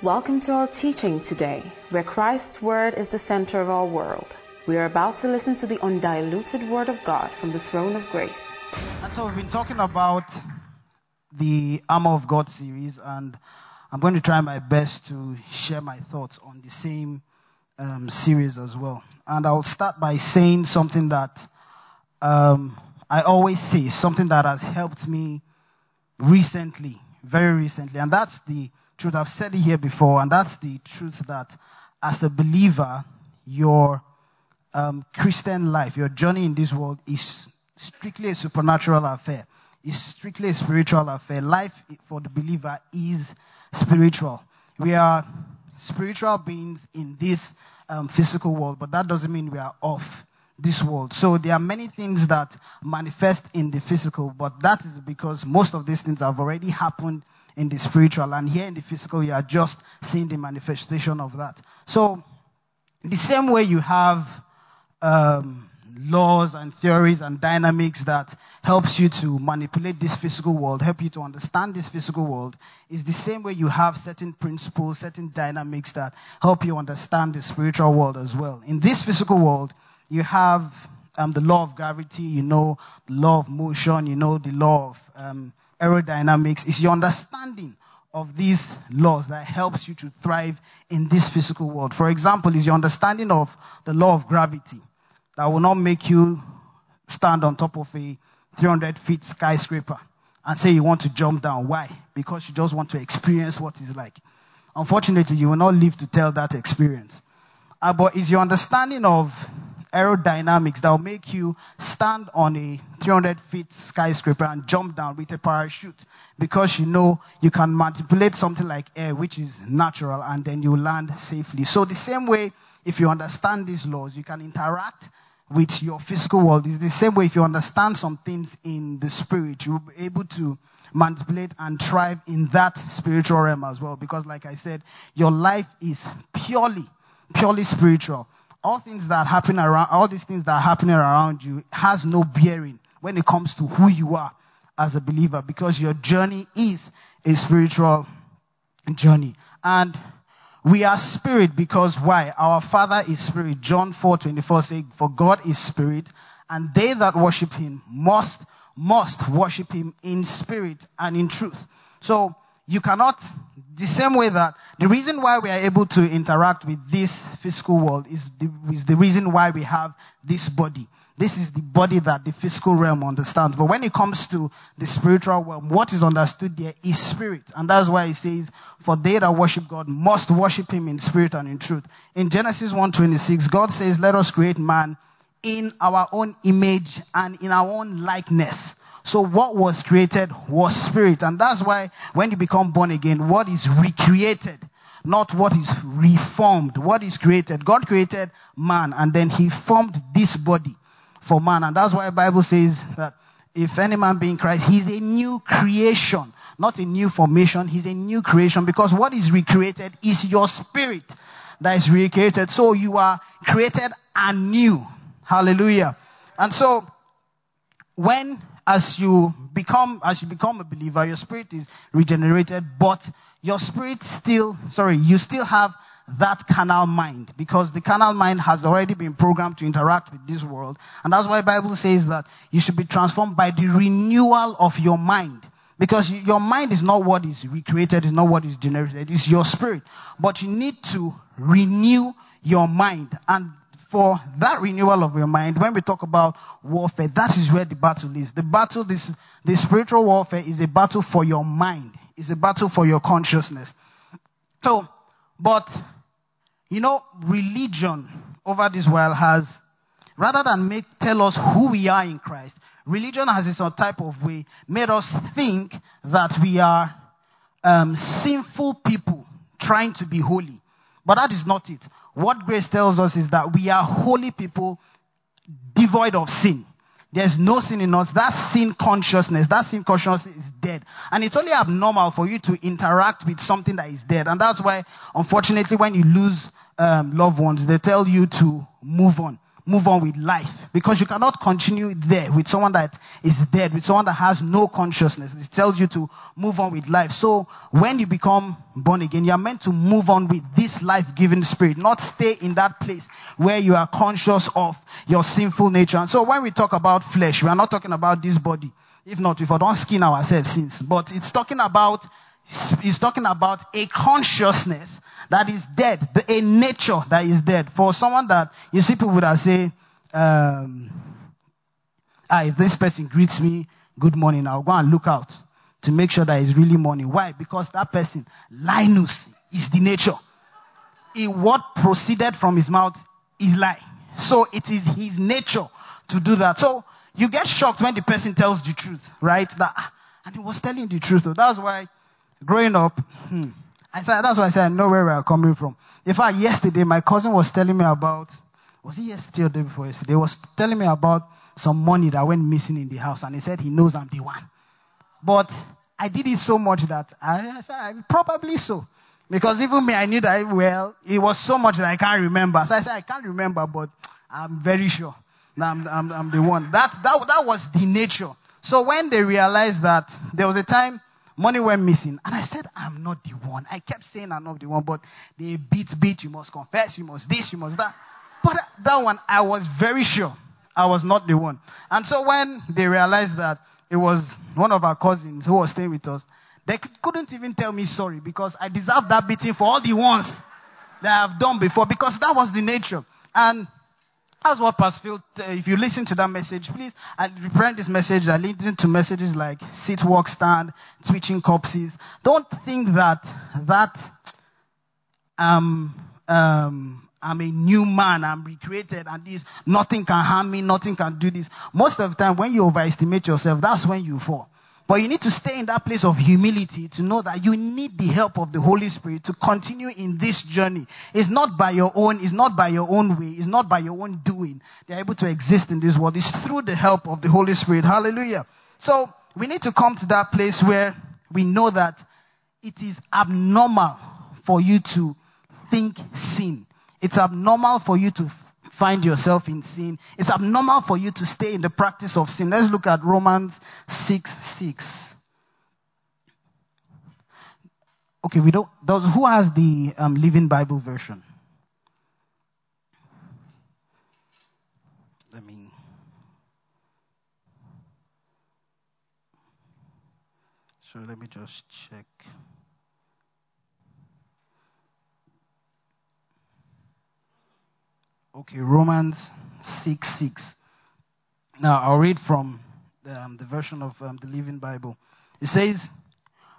Welcome to our teaching today, where Christ's Word is the center of our world. We are about to listen to the undiluted Word of God from the throne of grace. And so we've been talking about the Armor of God series, and I'm going to try my best to share my thoughts on the same um, series as well. And I'll start by saying something that um, I always say, something that has helped me recently, very recently, and that's the truth. I've said it here before, and that's the truth that as a believer, your um, Christian life, your journey in this world is strictly a supernatural affair. It's strictly a spiritual affair. Life for the believer is spiritual. We are spiritual beings in this um, physical world, but that doesn't mean we are off this world. So there are many things that manifest in the physical, but that is because most of these things have already happened in the spiritual, and here in the physical, you are just seeing the manifestation of that. So, the same way you have um, laws and theories and dynamics that helps you to manipulate this physical world, help you to understand this physical world, is the same way you have certain principles, certain dynamics that help you understand the spiritual world as well. In this physical world, you have um, the law of gravity, you know the law of motion, you know the law of um, aerodynamics. is your understanding of these laws that helps you to thrive in this physical world. For example, is your understanding of the law of gravity that will not make you stand on top of a 300 feet skyscraper and say you want to jump down. Why? Because you just want to experience what it's like. Unfortunately, you will not live to tell that experience. Uh, but is your understanding of aerodynamics that will make you stand on a 300 feet skyscraper and jump down with a parachute because you know you can manipulate something like air, which is natural, and then you land safely. So, the same way, if you understand these laws, you can interact with your physical world. It's the same way if you understand some things in the spirit, you'll be able to manipulate and thrive in that spiritual realm as well. Because, like I said, your life is purely, purely spiritual all things that happen around, all these things that are happening around you has no bearing when it comes to who you are as a believer because your journey is a spiritual journey. And we are spirit because why? Our Father is spirit. John 4 24 says, For God is spirit, and they that worship him must, must worship him in spirit and in truth. So, you cannot, the same way that the reason why we are able to interact with this physical world is the, is the reason why we have this body. This is the body that the physical realm understands. But when it comes to the spiritual realm, what is understood there is spirit. And that's why it says, for they that worship God must worship him in spirit and in truth. In Genesis 1.26, God says, let us create man in our own image and in our own likeness. So what was created was spirit. And that's why when you become born again, what is recreated, not what is reformed. What is created? God created man and then he formed this body for man. And that's why the Bible says that if any man be in Christ, he's a new creation, not a new formation. He's a new creation because what is recreated is your spirit that is recreated. So you are created anew. Hallelujah. And so when as you become as you become a believer, your spirit is regenerated, but your spirit still sorry, you still have that carnal mind because the carnal mind has already been programmed to interact with this world. And that's why Bible says that you should be transformed by the renewal of your mind. Because your mind is not what is recreated, is not what is generated, it's your spirit. But you need to renew your mind. And for that renewal of your mind, when we talk about warfare, that is where the battle is. The battle, this, the spiritual warfare is a battle for your mind. It's a battle for your consciousness. So, but, you know, religion over this world has, rather than make, tell us who we are in Christ, religion has this type of way made us think that we are um, sinful people trying to be holy. But that is not it. What grace tells us is that we are holy people devoid of sin. There's no sin in us. That sin consciousness, that sin consciousness is dead. And it's only abnormal for you to interact with something that is dead. And that's why, unfortunately, when you lose um, loved ones, they tell you to move on. Move on with life. Because you cannot continue there with someone that is dead, with someone that has no consciousness. It tells you to move on with life. So when you become born again, you are meant to move on with this life-giving spirit, not stay in that place where you are conscious of your sinful nature. And so when we talk about flesh, we are not talking about this body. If not, I don't skin ourselves since. But it's talking about, it's talking about a consciousness that is dead, a nature that is dead. For someone that, you see people that say, um, ah, if this person greets me, good morning, I'll go and look out to make sure that it's really morning. Why? Because that person, Linus, is the nature. It, what proceeded from his mouth is lie. So it is his nature to do that. So you get shocked when the person tells the truth, right? That, ah, and he was telling the truth. So that's why growing up, hmm, I said, that's why I said I know where we are coming from. In fact, yesterday my cousin was telling me about, was it yesterday or day before yesterday? He was telling me about some money that went missing in the house and he said he knows I'm the one. But I did it so much that I, I said, probably so. Because even me, I knew that, well, it was so much that I can't remember. So I said, I can't remember, but I'm very sure that I'm, I'm, I'm the one. That, that, that was the nature. So when they realized that there was a time Money went missing. And I said, I'm not the one. I kept saying I'm not the one, but they beat, beat, you must confess, you must this, you must that. But that one, I was very sure I was not the one. And so when they realized that it was one of our cousins who was staying with us, they couldn't even tell me sorry because I deserved that beating for all the ones that I've done before because that was the nature. And that's what Pastor Phil, uh, if you listen to that message, please, I reprint this message that leads into messages like sit, walk, stand, twitching corpses. Don't think that, that, um, um, I'm a new man, I'm recreated, and this, nothing can harm me, nothing can do this. Most of the time, when you overestimate yourself, that's when you fall. But you need to stay in that place of humility to know that you need the help of the Holy Spirit to continue in this journey. It's not by your own, it's not by your own way, it's not by your own doing. They're able to exist in this world. It's through the help of the Holy Spirit. Hallelujah. So we need to come to that place where we know that it is abnormal for you to think sin. It's abnormal for you to find yourself in sin. It's abnormal for you to stay in the practice of sin. Let's look at Romans 6 6. Okay, we don't. Who has the um, Living Bible version? Let me. So let me just check. Okay, Romans 6 6. Now, I'll read from the, um, the version of um, the Living Bible. It says,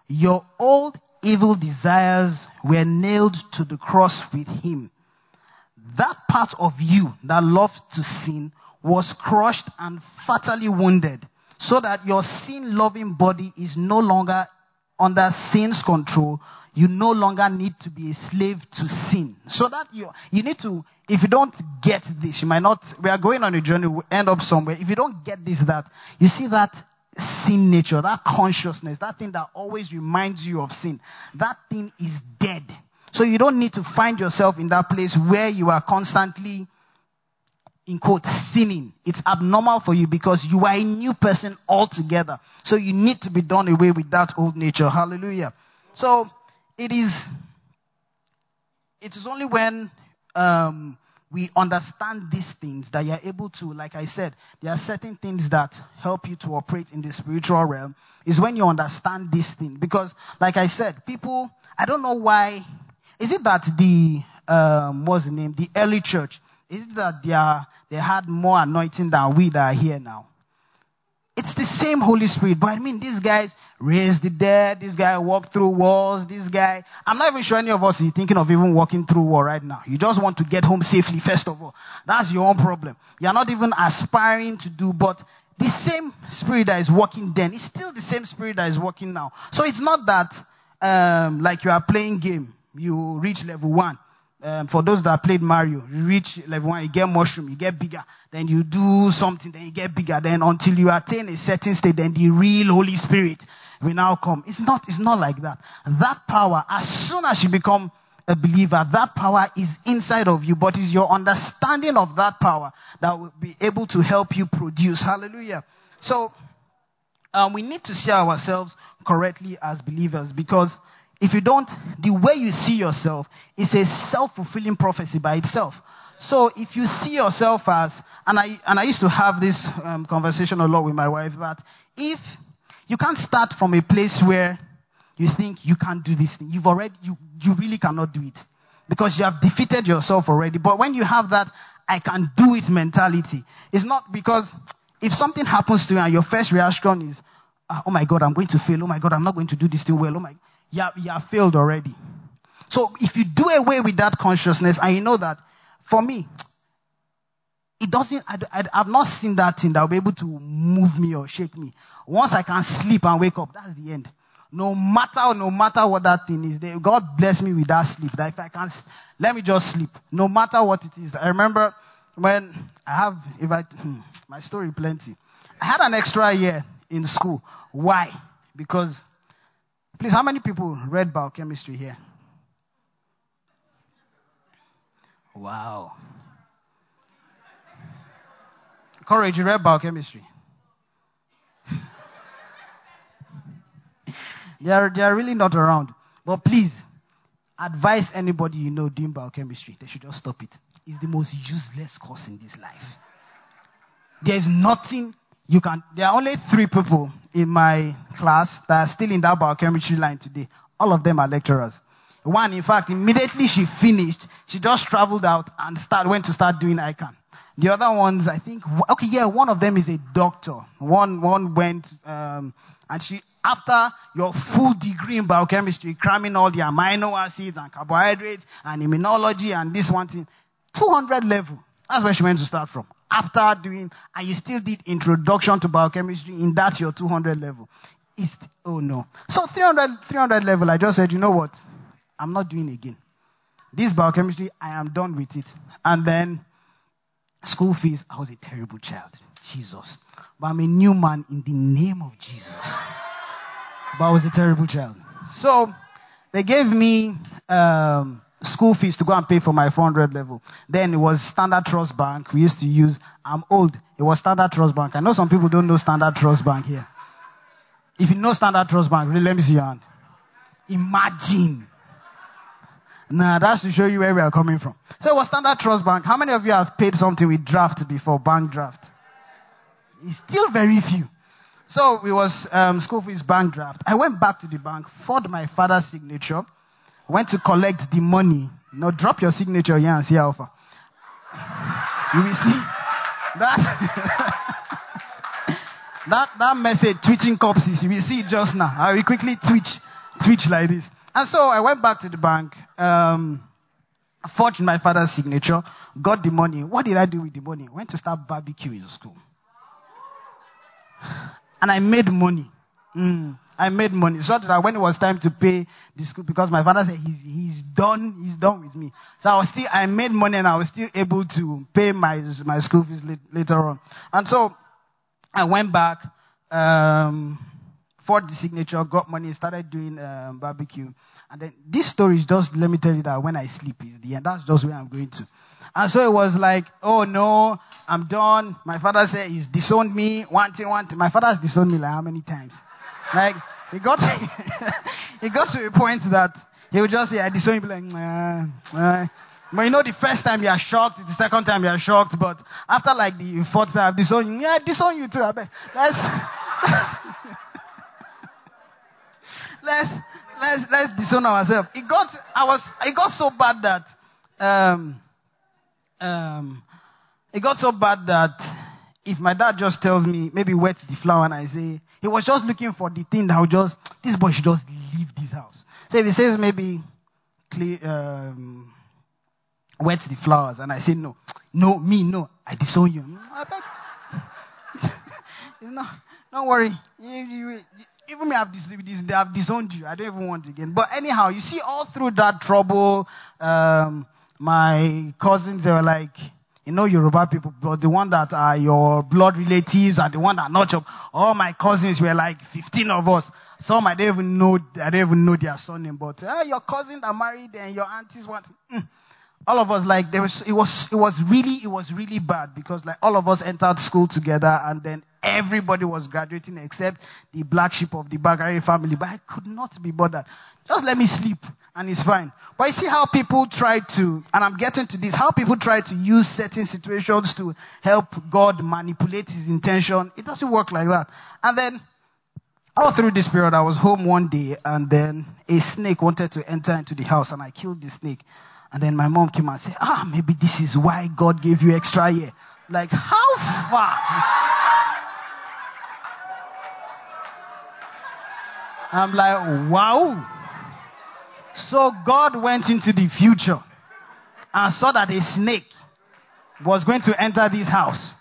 Your old evil desires were nailed to the cross with him. That part of you that loved to sin was crushed and fatally wounded, so that your sin loving body is no longer under sin's control, you no longer need to be a slave to sin. So that you, you need to, if you don't get this, you might not, we are going on a journey, we end up somewhere. If you don't get this, that, you see that sin nature, that consciousness, that thing that always reminds you of sin, that thing is dead. So you don't need to find yourself in that place where you are constantly, in quote, sinning. It's abnormal for you because you are a new person altogether. So you need to be done away with that old nature. Hallelujah. So it is, it is only when um, we understand these things that you're able to, like I said, there are certain things that help you to operate in the spiritual realm. Is when you understand these things. Because, like I said, people, I don't know why. Is it that the, um, what's the name? The early church, is it that they, are, they had more anointing than we that are here now? It's the same Holy Spirit. But I mean, these guys raised the dead. This guy walked through walls. This guy, I'm not even sure any of us is thinking of even walking through wall right now. You just want to get home safely, first of all. That's your own problem. You're not even aspiring to do, but the same spirit that is working then is still the same spirit that is working now. So it's not that, um, like you are playing game. You reach level one um, for those that played Mario, you reach level one, you get mushroom, you get bigger. Then you do something, then you get bigger. Then until you attain a certain state, then the real Holy Spirit will now come. It's not, it's not like that. That power, as soon as you become a believer, that power is inside of you, but it's your understanding of that power that will be able to help you produce. Hallelujah. So, um, we need to see ourselves correctly as believers because if you don't, the way you see yourself is a self-fulfilling prophecy by itself. So if you see yourself as, and I, and I used to have this um, conversation a lot with my wife that if you can't start from a place where you think you can't do this thing, you've already, you, you really cannot do it because you have defeated yourself already. But when you have that, I can do it mentality, it's not because if something happens to you and your first reaction is, ah, oh my God, I'm going to fail. Oh my God, I'm not going to do this thing well. Oh my, you have, you have failed already. So if you do away with that consciousness and you know that, for me, it doesn't, I, I, I've not seen that thing that will be able to move me or shake me. Once I can sleep and wake up, that's the end. No matter, no matter what that thing is, they, God bless me with that sleep. That if I can, let me just sleep. No matter what it is. I remember when I have, if I, hmm, my story plenty. I had an extra year in school. Why? Because, please, how many people read biochemistry here? Wow. Courage, you read biochemistry. they, are, they are really not around. But please, advise anybody you know doing biochemistry. They should just stop it. It's the most useless course in this life. There's nothing you can. There are only three people in my class that are still in that biochemistry line today. All of them are lecturers. One, in fact, immediately she finished, she just traveled out and start, went to start doing ICAN. The other ones, I think, okay, yeah, one of them is a doctor. One, one went, um, and she, after your full degree in biochemistry, cramming all the amino acids and carbohydrates and immunology and this one thing, 200 level. That's where she went to start from. After doing, and you still did introduction to biochemistry in that your 200 level. It's, oh no. So 300, 300 level, I just said, you know what? I'm not doing again. This biochemistry, I am done with it. And then school fees, I was a terrible child. Jesus. But I'm a new man in the name of Jesus. But I was a terrible child. So they gave me um, school fees to go and pay for my 400 level. Then it was Standard Trust Bank. We used to use, I'm old. It was Standard Trust Bank. I know some people don't know Standard Trust Bank here. If you know Standard Trust Bank, really, let me see your hand. Imagine Nah, that's to show you where we are coming from. So it was Standard Trust Bank. How many of you have paid something with draft before, bank draft? It's still very few. So it was um, school fees bank draft. I went back to the bank, forged my father's signature, went to collect the money. Now drop your signature here and see how far. You will see that that that message twitching corpses. You will see just now. I will quickly twitch twitch like this. And so I went back to the bank, um, forged my father's signature, got the money. What did I do with the money? Went to start barbecuing in school. And I made money. Mm, I made money. So that when it was time to pay the school, because my father said he's, he's done, he's done with me. So I was still, I made money and I was still able to pay my, my school fees later on. And so I went back, um, for the signature, got money, started doing um, barbecue. And then this story is just, let me tell you that when I sleep is the end. That's just where I'm going to. And so it was like, oh no, I'm done. My father said he's disowned me. One thing, one thing. My father has disowned me like how many times? Like, he got, he got to a point that he would just say, I disown you. Like. But you know, the first time you are shocked, the second time you are shocked, but after like the fourth time, I've disowned you. Yeah, I you too. I bet. That's, let's let's let's disown ourselves. It got I was it got so bad that um um it got so bad that if my dad just tells me maybe wet the flower and I say he was just looking for the thing that would just this boy should just leave this house. So if he says maybe clear um wet the flowers and I say no, no, me no, I disown you. I beg. don't worry. You, you, even me have this, they have disowned you. I don't even want again. But anyhow, you see, all through that trouble, um, my cousins they were like, you know, Yoruba people, but the one that are your blood relatives and the one that are not your, all my cousins were like 15 of us. Some I don't even know, I don't even know their surname, but uh, your cousin are married and your aunties want. Mm. All of us like there was it was it was really it was really bad because like all of us entered school together and then everybody was graduating except the black sheep of the Bakare family. But I could not be bothered. Just let me sleep and it's fine. But you see how people try to, and I'm getting to this, how people try to use certain situations to help God manipulate his intention. It doesn't work like that. And then all through this period, I was home one day and then a snake wanted to enter into the house and I killed the snake. And then my mom came and said, ah, maybe this is why God gave you extra year. Like, how far? I'm like, wow. So God went into the future and saw that a snake was going to enter this house.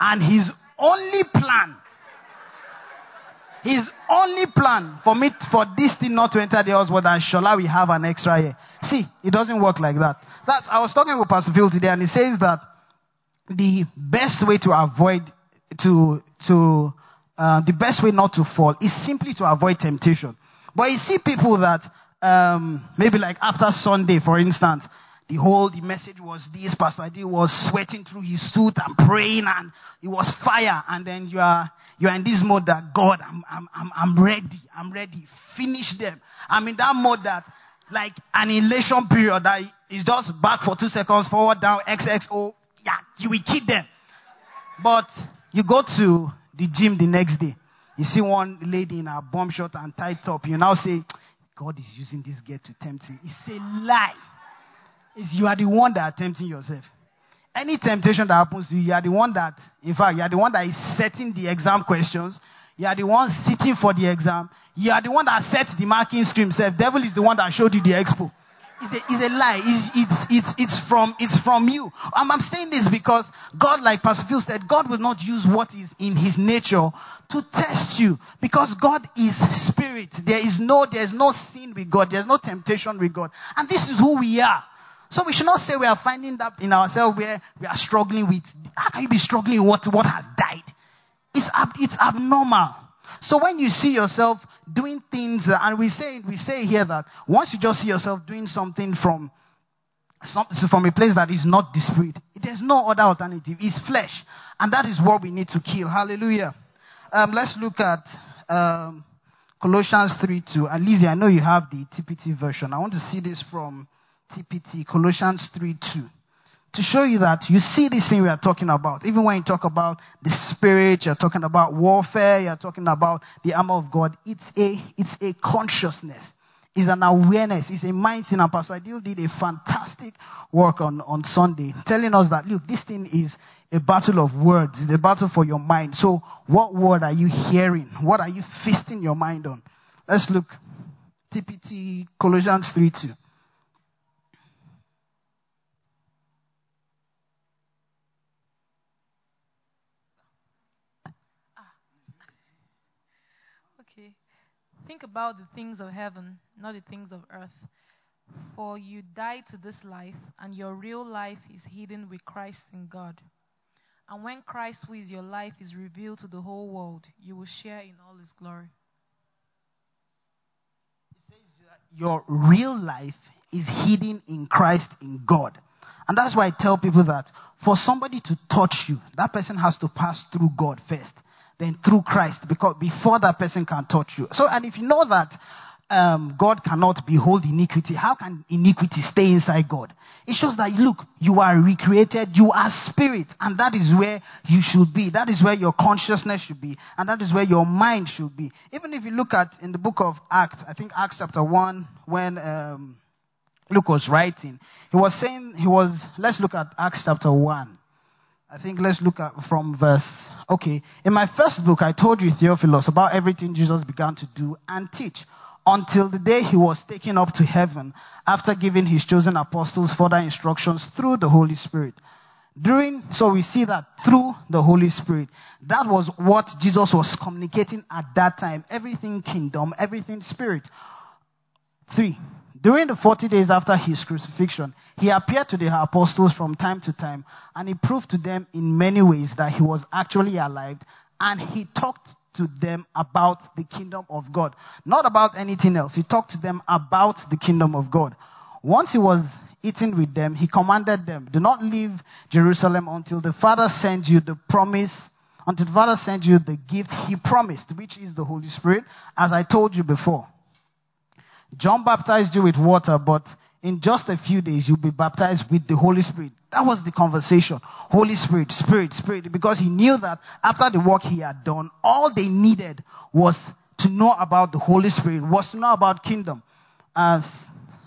And his only plan, his only plan for me, for this thing not to enter the house was that Shola we have an extra year. See, it doesn't work like that. That's, I was talking with Pastor Phil today and he says that the best way to avoid, to, to, uh, the best way not to fall is simply to avoid temptation. But you see people that um, maybe like after Sunday, for instance, the whole the message was this. Pastor Adi was sweating through his suit and praying, and it was fire. And then you are you are in this mode that God, I'm I'm I'm, I'm ready. I'm ready. Finish them. I'm in that mode that like an elation period that is just back for two seconds, forward, down, XXO. Yeah, you will keep them. But you go to the gym the next day. You see one lady in a bomb shot and tight top. You now say, God is using this girl to tempt me. It's a lie. It's you are the one that are tempting yourself. Any temptation that happens to you, you are the one that, in fact, you are the one that is setting the exam questions. You are the one sitting for the exam. You are the one that set the marking scheme. Self devil is the one that showed you the expo. It's a, a lie. It's, it's, it's, it's, from, it's from you. I'm, I'm saying this because God, like Pastor Phil said, God will not use what is in his nature to test you because God is spirit. There is no, there is no sin with God. There's no temptation with God. And this is who we are. So we should not say we are finding that in ourselves where we are struggling with. How can you be struggling with what, what has died? It's, it's abnormal. So when you see yourself doing things, uh, and we say, we say here that once you just see yourself doing something from, from a place that is not the spirit, there's no other alternative. It's flesh. And that is what we need to kill. Hallelujah. Um, let's look at um, Colossians 3 2. And Lizzie, I know you have the TPT version. I want to see this from TPT, Colossians 3 2 to show you that you see this thing we are talking about. Even when you talk about the spirit, you're talking about warfare, you're talking about the armor of God. It's a, it's a consciousness. It's an awareness. It's a mind thing. And Pastor Adil did a fantastic work on, on Sunday telling us that, look, this thing is a battle of words. It's a battle for your mind. So what word are you hearing? What are you feasting your mind on? Let's look. TPT Colossians 3 2. Think about the things of heaven, not the things of earth. For you died to this life, and your real life is hidden with Christ in God. And when Christ, who is your life, is revealed to the whole world, you will share in all his glory. Your real life is hidden in Christ in God. And that's why I tell people that for somebody to touch you, that person has to pass through God first then through Christ, because before that person can touch you. So, and if you know that um, God cannot behold iniquity, how can iniquity stay inside God? It shows that look, you are recreated, you are spirit, and that is where you should be. That is where your consciousness should be, and that is where your mind should be. Even if you look at in the book of Acts, I think Acts chapter one, when um, Luke was writing, he was saying he was. Let's look at Acts chapter one. I think let's look at from verse. Okay. In my first book, I told you, Theophilus, about everything Jesus began to do and teach until the day he was taken up to heaven after giving his chosen apostles further instructions through the Holy Spirit. During, so we see that through the Holy Spirit, that was what Jesus was communicating at that time. Everything kingdom, everything spirit. Three. During the 40 days after his crucifixion, he appeared to the apostles from time to time and he proved to them in many ways that he was actually alive and he talked to them about the kingdom of God. Not about anything else. He talked to them about the kingdom of God. Once he was eating with them, he commanded them, do not leave Jerusalem until the Father sends you the promise, until the Father sends you the gift he promised, which is the Holy Spirit, as I told you before. John baptized you with water, but in just a few days you'll be baptized with the Holy Spirit. That was the conversation. Holy Spirit, Spirit, Spirit. Because he knew that after the work he had done, all they needed was to know about the Holy Spirit, was to know about kingdom. As,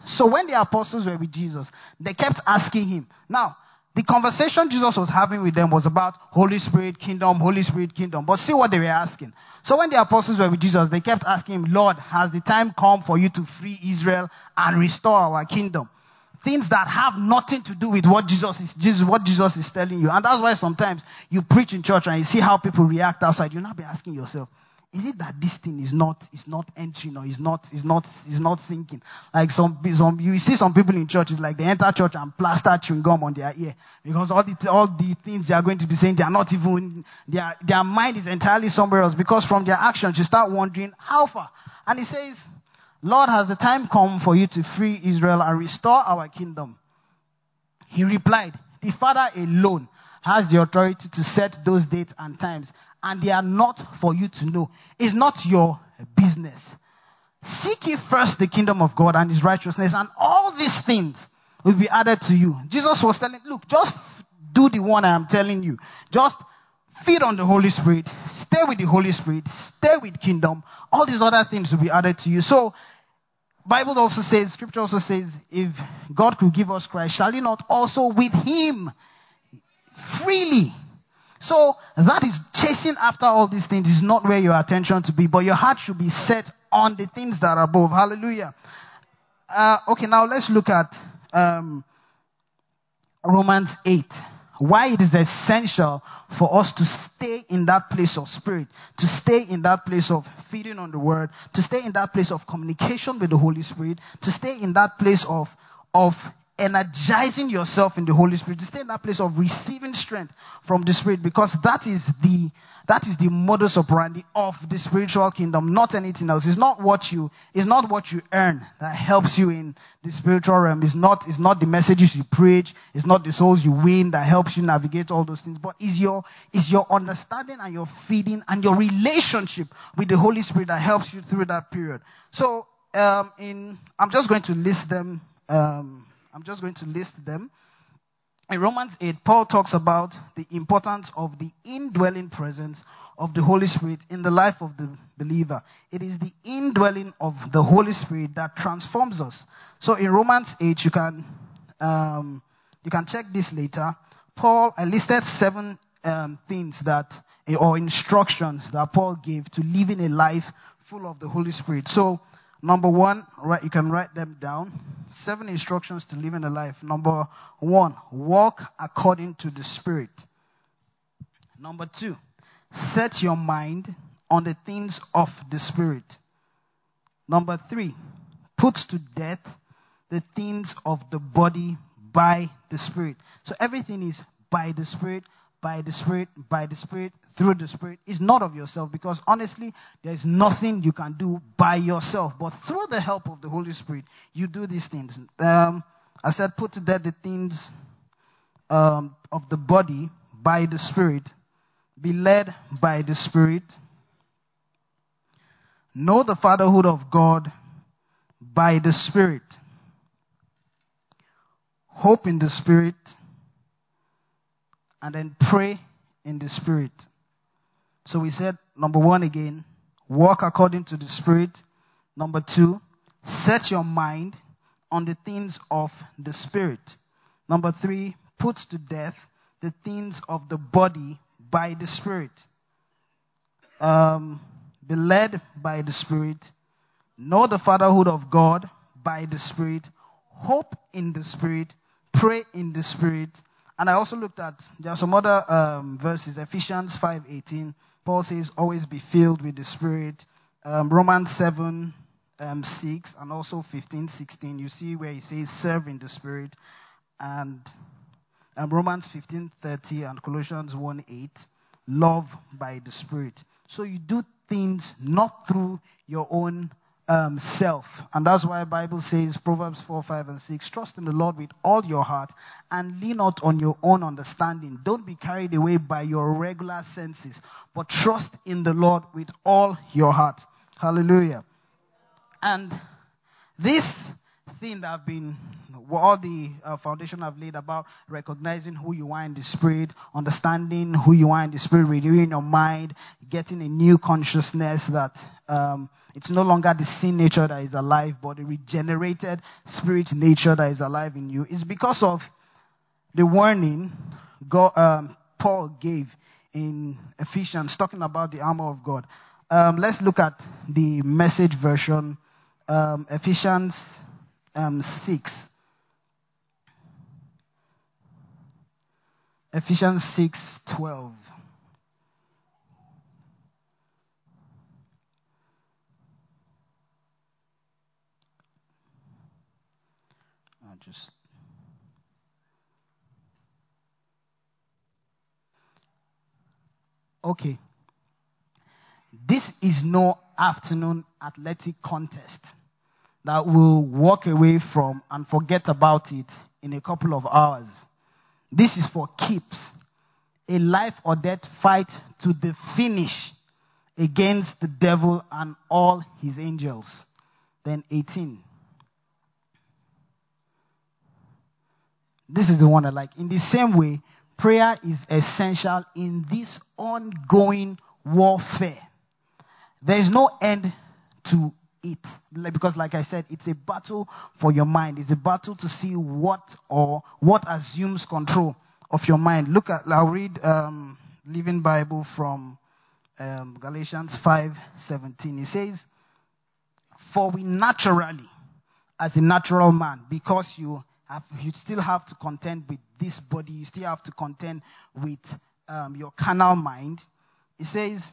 so when the apostles were with Jesus, they kept asking him. Now, the conversation Jesus was having with them was about Holy Spirit, kingdom, Holy Spirit, kingdom. But see what they were asking. So when the apostles were with Jesus, they kept asking him, Lord, has the time come for you to free Israel and restore our kingdom? Things that have nothing to do with what Jesus is, Jesus, what Jesus is telling you. And that's why sometimes you preach in church and you see how people react outside. You'll not be asking yourself, is it that this thing is not is not entering or is not is not is not thinking? Like some some you see some people in church it's like they enter church and plaster chewing gum on their ear because all the all the things they are going to be saying they are not even their their mind is entirely somewhere else because from their actions you start wondering how far. And he says, Lord, has the time come for you to free Israel and restore our kingdom? He replied, The Father alone has the authority to set those dates and times and they are not for you to know. It's not your business. Seek ye first the kingdom of God and his righteousness, and all these things will be added to you. Jesus was telling, look, just do the one I am telling you. Just feed on the Holy Spirit, stay with the Holy Spirit, stay with kingdom. All these other things will be added to you. So, Bible also says, Scripture also says, if God could give us Christ, shall He not also with Him freely so that is chasing after all these things is not where your attention to be, but your heart should be set on the things that are above. Hallelujah. Uh, okay, now let's look at um, Romans 8. Why it is essential for us to stay in that place of spirit, to stay in that place of feeding on the word, to stay in that place of communication with the Holy Spirit, to stay in that place of, of energizing yourself in the Holy Spirit, to stay in that place of receiving strength from the Spirit, because that is the that is the modus operandi of the spiritual kingdom, not anything else. It's not what you it's not what you earn that helps you in the spiritual realm. It's not it's not the messages you preach, it's not the souls you win that helps you navigate all those things, but is your is your understanding and your feeding and your relationship with the Holy Spirit that helps you through that period. So um, in I'm just going to list them um, I'm just going to list them. In Romans 8, Paul talks about the importance of the indwelling presence of the Holy Spirit in the life of the believer. It is the indwelling of the Holy Spirit that transforms us. So in Romans 8, you can, um, you can check this later. Paul, I listed seven um, things that, or instructions that Paul gave to living a life full of the Holy Spirit. So Number one, right, you can write them down. Seven instructions to living a life. Number one, walk according to the Spirit. Number two, set your mind on the things of the Spirit. Number three, put to death the things of the body by the Spirit. So everything is by the Spirit, by the Spirit, by the Spirit, through the Spirit. Is not of yourself because honestly, there is nothing you can do by yourself. But through the help of the Holy Spirit, you do these things. Um, I said, put to death the things um, of the body by the Spirit, be led by the Spirit, know the fatherhood of God by the Spirit, hope in the Spirit and then pray in the Spirit. So we said, number one again, walk according to the Spirit. Number two, set your mind on the things of the Spirit. Number three, put to death the things of the body by the Spirit. Um, be led by the Spirit. Know the fatherhood of God by the Spirit. Hope in the Spirit. Pray in the Spirit. And I also looked at there are some other um, verses. Ephesians 5:18. Paul says, "Always be filled with the Spirit." Um, Romans 7 um, 6 and also 15 16. You see where he says, "Serve in the Spirit," and um, Romans 15 30 and Colossians 1 8. Love by the Spirit. So you do things not through your own um, self. And that's why Bible says, Proverbs 4, 5, and 6, trust in the Lord with all your heart and lean not on your own understanding. Don't be carried away by your regular senses, but trust in the Lord with all your heart. Hallelujah. And this thing that I've been, all the uh, foundation I've laid about recognizing who you are in the spirit, understanding who you are in the spirit, renewing your mind, getting a new consciousness that um, it's no longer the sin nature that is alive, but the regenerated spirit nature that is alive in you, is because of the warning God, um, Paul gave in Ephesians, talking about the armor of God. Um, let's look at the message version, um, Ephesians um, 6. Ephesians 6 12. I just okay. This is no afternoon athletic contest that we'll walk away from and forget about it in a couple of hours. This is for keeps. A life or death fight to the finish against the devil and all his angels. Then 18. This is the one I like. In the same way, prayer is essential in this ongoing warfare. There is no end to it. Because, like I said, it's a battle for your mind. It's a battle to see what or what assumes control of your mind. Look at, I'll read um, Living Bible from um, Galatians 5 17. It says, For we naturally, as a natural man, because you have, you still have to contend with this body, you still have to contend with um, your carnal mind. It says,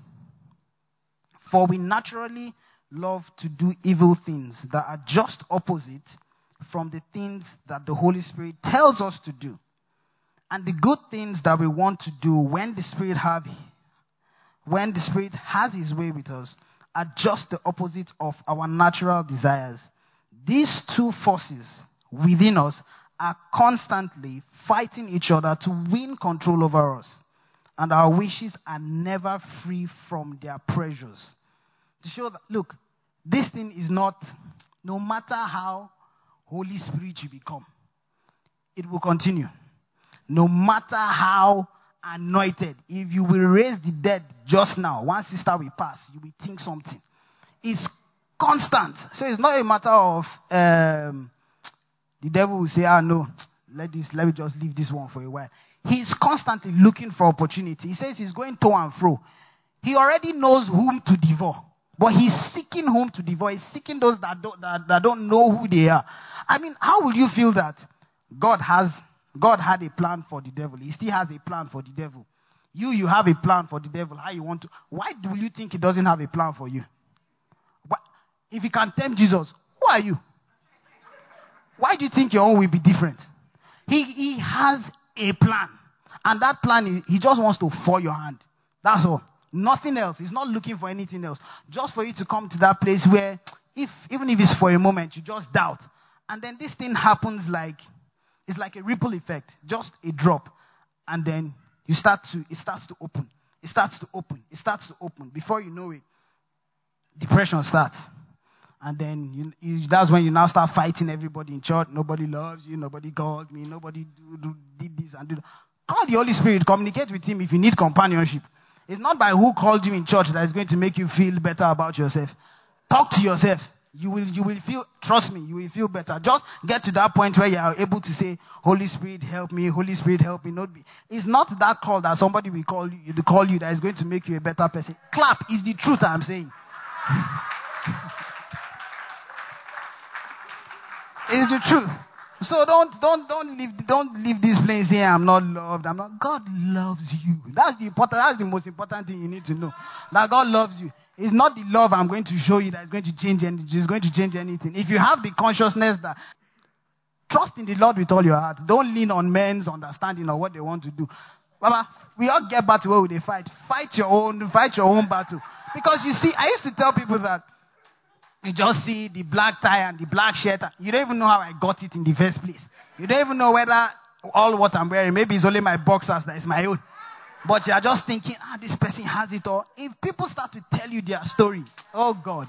For we naturally love to do evil things that are just opposite from the things that the Holy Spirit tells us to do. And the good things that we want to do when the Spirit have when the Spirit has his way with us are just the opposite of our natural desires. These two forces within us are constantly fighting each other to win control over us. And our wishes are never free from their pressures. To show that, look, this thing is not, no matter how Holy Spirit you become, it will continue. No matter how anointed, if you will raise the dead just now, one sister will pass, you will think something. It's constant. So it's not a matter of um, the devil will say, ah, no, let this, let me just leave this one for a while. He's constantly looking for opportunity. He says he's going to and fro. He already knows whom to devour. But he's seeking whom to devour. He's seeking those that don't, that, that don't know who they are. I mean, how will you feel that God has, God had a plan for the devil? He still has a plan for the devil. You, you have a plan for the devil. How you want to, why do you think he doesn't have a plan for you? If he can tempt Jesus, who are you? Why do you think your own will be different? He, he has a plan. And that plan, he just wants to fall your hand. That's all. Nothing else. He's not looking for anything else. Just for you to come to that place where, if even if it's for a moment, you just doubt. And then this thing happens like it's like a ripple effect, just a drop. And then you start to it starts to open. It starts to open. It starts to open. Before you know it, depression starts. And then you, you, that's when you now start fighting everybody in church. Nobody loves you. Nobody called me. Nobody do, do, did this and do that. Call the Holy Spirit. Communicate with Him if you need companionship. It's not by who called you in church that is going to make you feel better about yourself. Talk to yourself. You will, you will feel, trust me, you will feel better. Just get to that point where you are able to say, Holy Spirit, help me. Holy Spirit, help me. Not be. It's not that call that somebody will call you, to call you that is going to make you a better person. Clap is the truth I'm saying. it's the truth. So don't don't don't leave don't leave this place here. I'm not loved. I'm not. God loves you. That's the important. That's the most important thing you need to know. That God loves you. It's not the love I'm going to show you that is going to change anything. Is going to change anything. If you have the consciousness that trust in the Lord with all your heart, don't lean on men's understanding of what they want to do. Baba, we all get back to where they fight. Fight your own. Fight your own battle. Because you see, I used to tell people that you just see the black tie and the black shirt. You don't even know how I got it in the first place. You don't even know whether all what I'm wearing, maybe it's only my boxers that is my own. But you are just thinking, ah, this person has it all. If people start to tell you their story, oh God,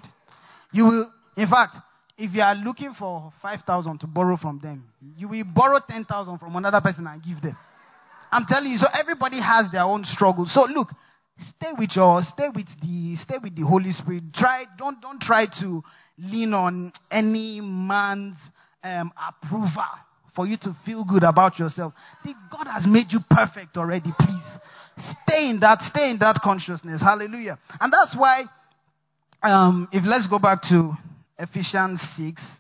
you will, in fact, if you are looking for 5,000 to borrow from them, you will borrow 10,000 from another person and give them. I'm telling you, so everybody has their own struggle. So look, stay with your, stay with the, stay with the Holy Spirit. Try, don't, don't try to lean on any man's um, approval for you to feel good about yourself. The God has made you perfect already, please. Stay in that, stay in that consciousness. Hallelujah. And that's why, um, if let's go back to Ephesians 6,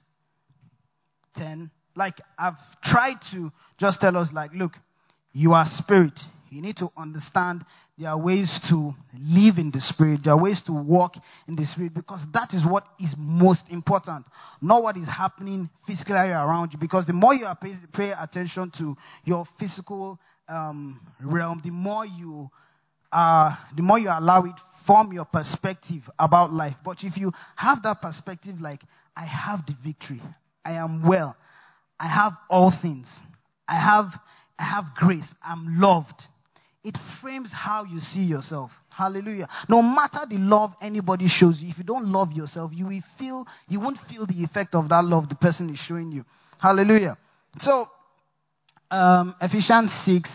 10, like I've tried to just tell us, like, look, you are spirit. You need to understand there are ways to live in the spirit. There are ways to walk in the spirit because that is what is most important. Not what is happening physically around you. Because the more you pay, pay attention to your physical um, realm, the more you uh, the more you allow it form your perspective about life. But if you have that perspective, like I have the victory, I am well, I have all things, I have I have grace, I'm loved. It frames how you see yourself. Hallelujah. No matter the love anybody shows you, if you don't love yourself, you will feel you won't feel the effect of that love the person is showing you. Hallelujah. So um, Ephesians 6.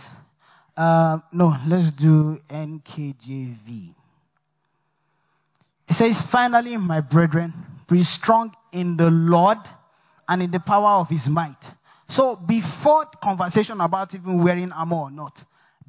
Uh, no, let's do NKJV. It says, Finally, my brethren, be strong in the Lord and in the power of his might. So, before conversation about even wearing armor or not,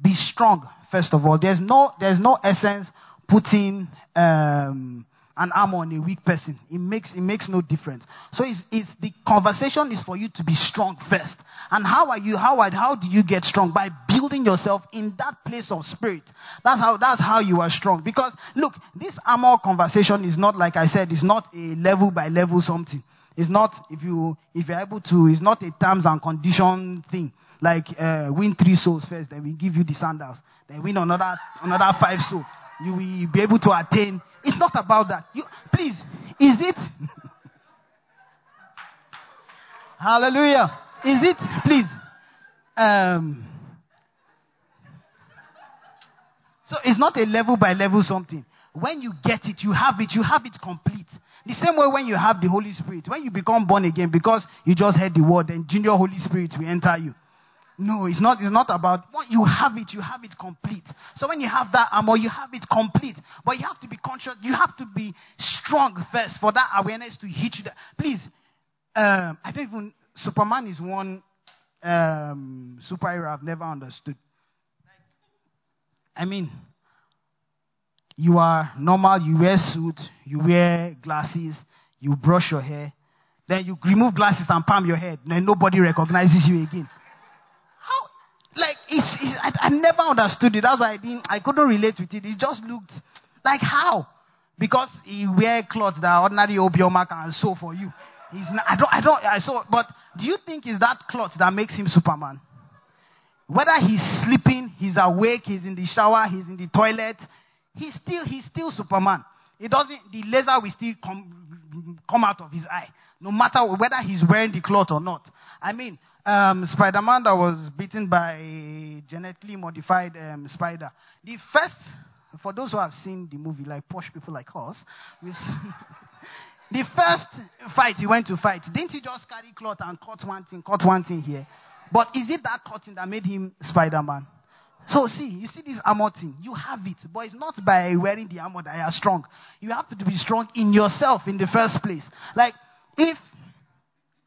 be strong, first of all. There's no, there's no essence putting um, an arm on a weak person. It makes, it makes no difference. So it's, it's, the conversation is for you to be strong first. And how are you, how, are, how do you get strong? By building yourself in that place of spirit. That's how, that's how you are strong. Because look, this armor conversation is not, like I said, it's not a level by level something. It's not, if you, if you're able to, it's not a terms and condition thing. Like, uh, win three souls first, then we give you the sandals. Then win another, another five souls. You will be able to attain it's not about that. You, please, is it? Hallelujah. Is it? Please. Um, so it's not a level by level something. When you get it, you have it, you have it complete. The same way when you have the Holy Spirit, when you become born again, because you just heard the word, then junior Holy Spirit will enter you. No, it's not, it's not about what you have it, you have it complete. So when you have that armor, you have it complete. But you have to be conscious, you have to be strong first for that awareness to hit you. Please, um, I don't even, Superman is one um, superhero I've never understood. I mean, you are normal, you wear suit, you wear glasses, you brush your hair, then you remove glasses and palm your head, then nobody recognizes you again. Like, it's, it's I, I, never understood it. That's why I didn't, I couldn't relate with it. It just looked like how? Because he wear clothes that ordinary Obioma can sew for you. He's not, I don't, I don't, I saw, but do you think it's that cloth that makes him Superman? Whether he's sleeping, he's awake, he's in the shower, he's in the toilet, he's still, he's still Superman. It doesn't, the laser will still come, come out of his eye. No matter whether he's wearing the cloth or not. I mean, um, Spider-Man that was beaten by genetically modified um, spider. The first, for those who have seen the movie, like posh people like us, we've seen the first fight he went to fight, didn't he just carry cloth and cut one thing, cut one thing here? But is it that cutting that made him Spider-Man? So see, you see this armor thing, you have it, but it's not by wearing the armor that you are strong. You have to be strong in yourself in the first place. Like if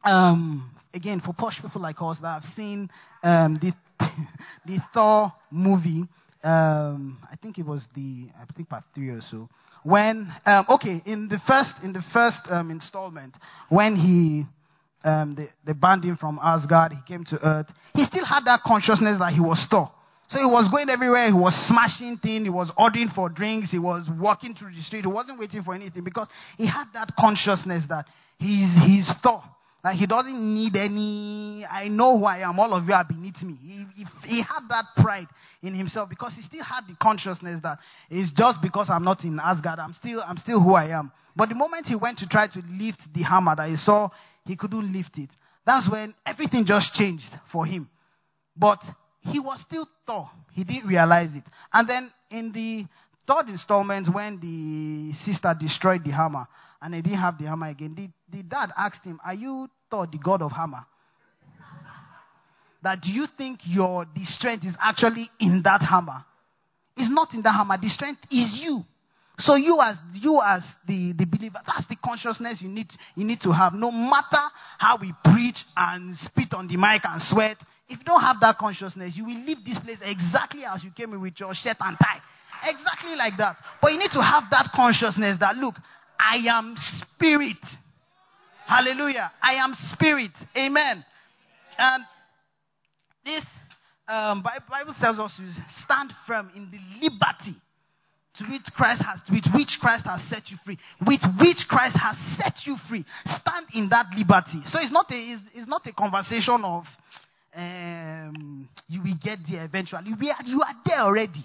um, again, for posh people like us that have seen um, the, the Thor movie, um, I think it was the, I think part three or so, when, um, okay, in the first, in the first um, installment, when he, um, they, they banned him from Asgard, he came to Earth, he still had that consciousness that he was Thor. So he was going everywhere, he was smashing things, he was ordering for drinks, he was walking through the street, he wasn't waiting for anything because he had that consciousness that he's, he's Thor. Like he doesn't need any. I know who I am. All of you are beneath me. He, he, he had that pride in himself because he still had the consciousness that it's just because I'm not in Asgard, I'm still, I'm still who I am. But the moment he went to try to lift the hammer that he saw, he couldn't lift it. That's when everything just changed for him. But he was still Thor. He didn't realize it. And then in the third installment, when the sister destroyed the hammer and they didn't have the hammer again, the, the dad asked him, Are you Thor, the god of hammer? that do you think your the strength is actually in that hammer? It's not in the hammer. The strength is you. So you as you as the, the believer, that's the consciousness you need you need to have. No matter how we preach and spit on the mic and sweat, if you don't have that consciousness, you will leave this place exactly as you came in with your shirt and tie. Exactly like that. But you need to have that consciousness that look, I am spirit. Hallelujah. I am spirit. Amen. And this um, Bible tells us to stand firm in the liberty to which Christ has, with which Christ has set you free, with which Christ has set you free. Stand in that liberty. So it's not a, it's, it's not a conversation of um, you will get there eventually. We are, you are there already.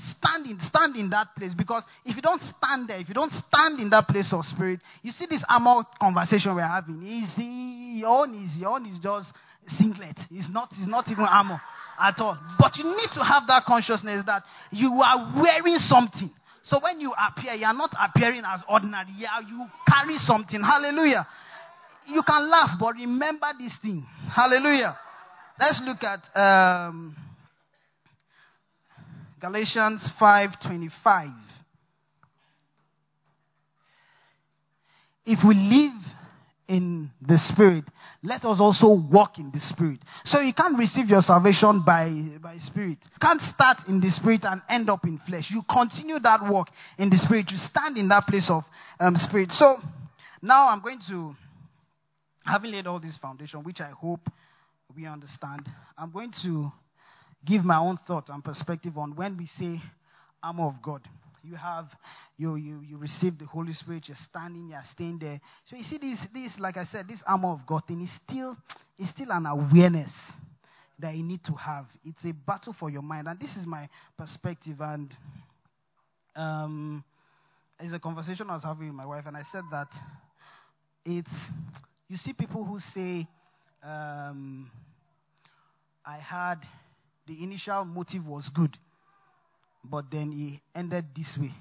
Stand in, stand in that place because if you don't stand there, if you don't stand in that place of spirit, you see this armor conversation we're having. Easy, your own is your own is just singlet. It's not, it's not even armor at all. But you need to have that consciousness that you are wearing something. So when you appear, you are not appearing as ordinary. Yeah, you carry something. Hallelujah. You can laugh, but remember this thing. Hallelujah. Let's look at um, Galatians 5:25. If we live in the Spirit, let us also walk in the Spirit. So you can't receive your salvation by, by Spirit. You can't start in the Spirit and end up in flesh. You continue that walk in the Spirit. You stand in that place of um, Spirit. So now I'm going to, having laid all this foundation, which I hope we understand, I'm going to give my own thought and perspective on when we say armor of God you have you you you receive the Holy Spirit, you're standing, you're staying there. So you see this this like I said, this armor of God thing is still is still an awareness that you need to have. It's a battle for your mind, and this is my perspective. And um, it's a conversation I was having with my wife, and I said that it's you see people who say, um, "I had the initial motive was good." but then he ended this way.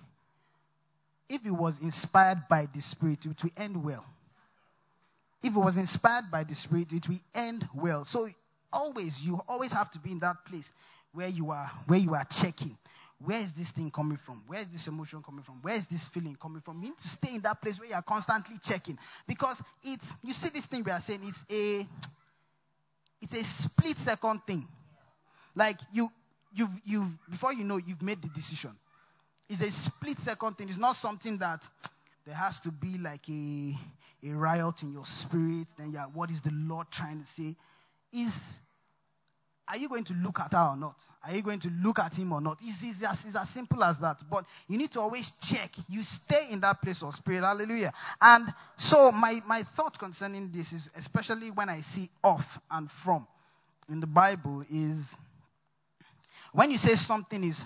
If he was inspired by the Spirit, it will end well. If it was inspired by the Spirit, it will end well. So always, you always have to be in that place where you are, where you are checking. Where is this thing coming from? Where is this emotion coming from? Where is this feeling coming from? You need to stay in that place where you are constantly checking. Because it's you see this thing we are saying, it's a it's a split second thing. Like you you've, you've, before you know, you've made the decision. It's a split second thing. It's not something that there has to be like a, a riot in your spirit. Then, yeah, what is the Lord trying to say? Is are you going to look at her or not? Are you going to look at him or not? It's, it's, as, it's as simple as that. But you need to always check. You stay in that place of spirit. Hallelujah. And so, my, my thought concerning this is, especially when I see off and from in the Bible, is when you say something is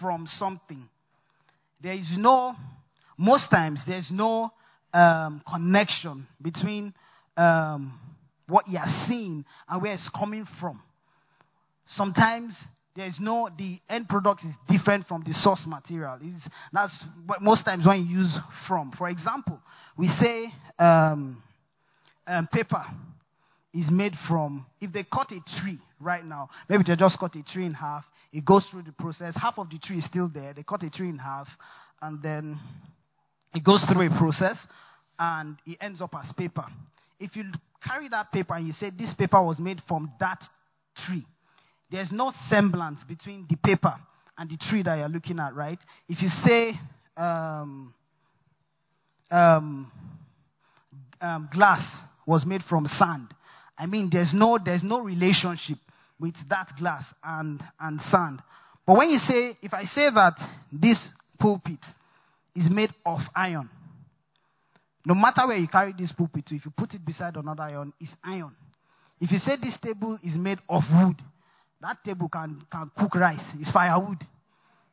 from something, there is no, most times, there's no um, connection between um, what you are seeing and where it's coming from. Sometimes there's no, the end product is different from the source material. It's, that's what most times when you use from. For example, we say um, um paper is made from, if they cut a tree right now, maybe they just cut a tree in half, it goes through the process, half of the tree is still there, they cut a tree in half, and then it goes through a process, and it ends up as paper. If you carry that paper and you say this paper was made from that tree, there's no semblance between the paper and the tree that you're looking at, right? If you say um, um, um, glass was made from sand, I mean, there's no, there's no relationship with that glass and, and sand. But when you say, if I say that this pulpit is made of iron, no matter where you carry this pulpit to, if you put it beside another iron, it's iron. If you say this table is made of wood, that table can, can cook rice. It's firewood.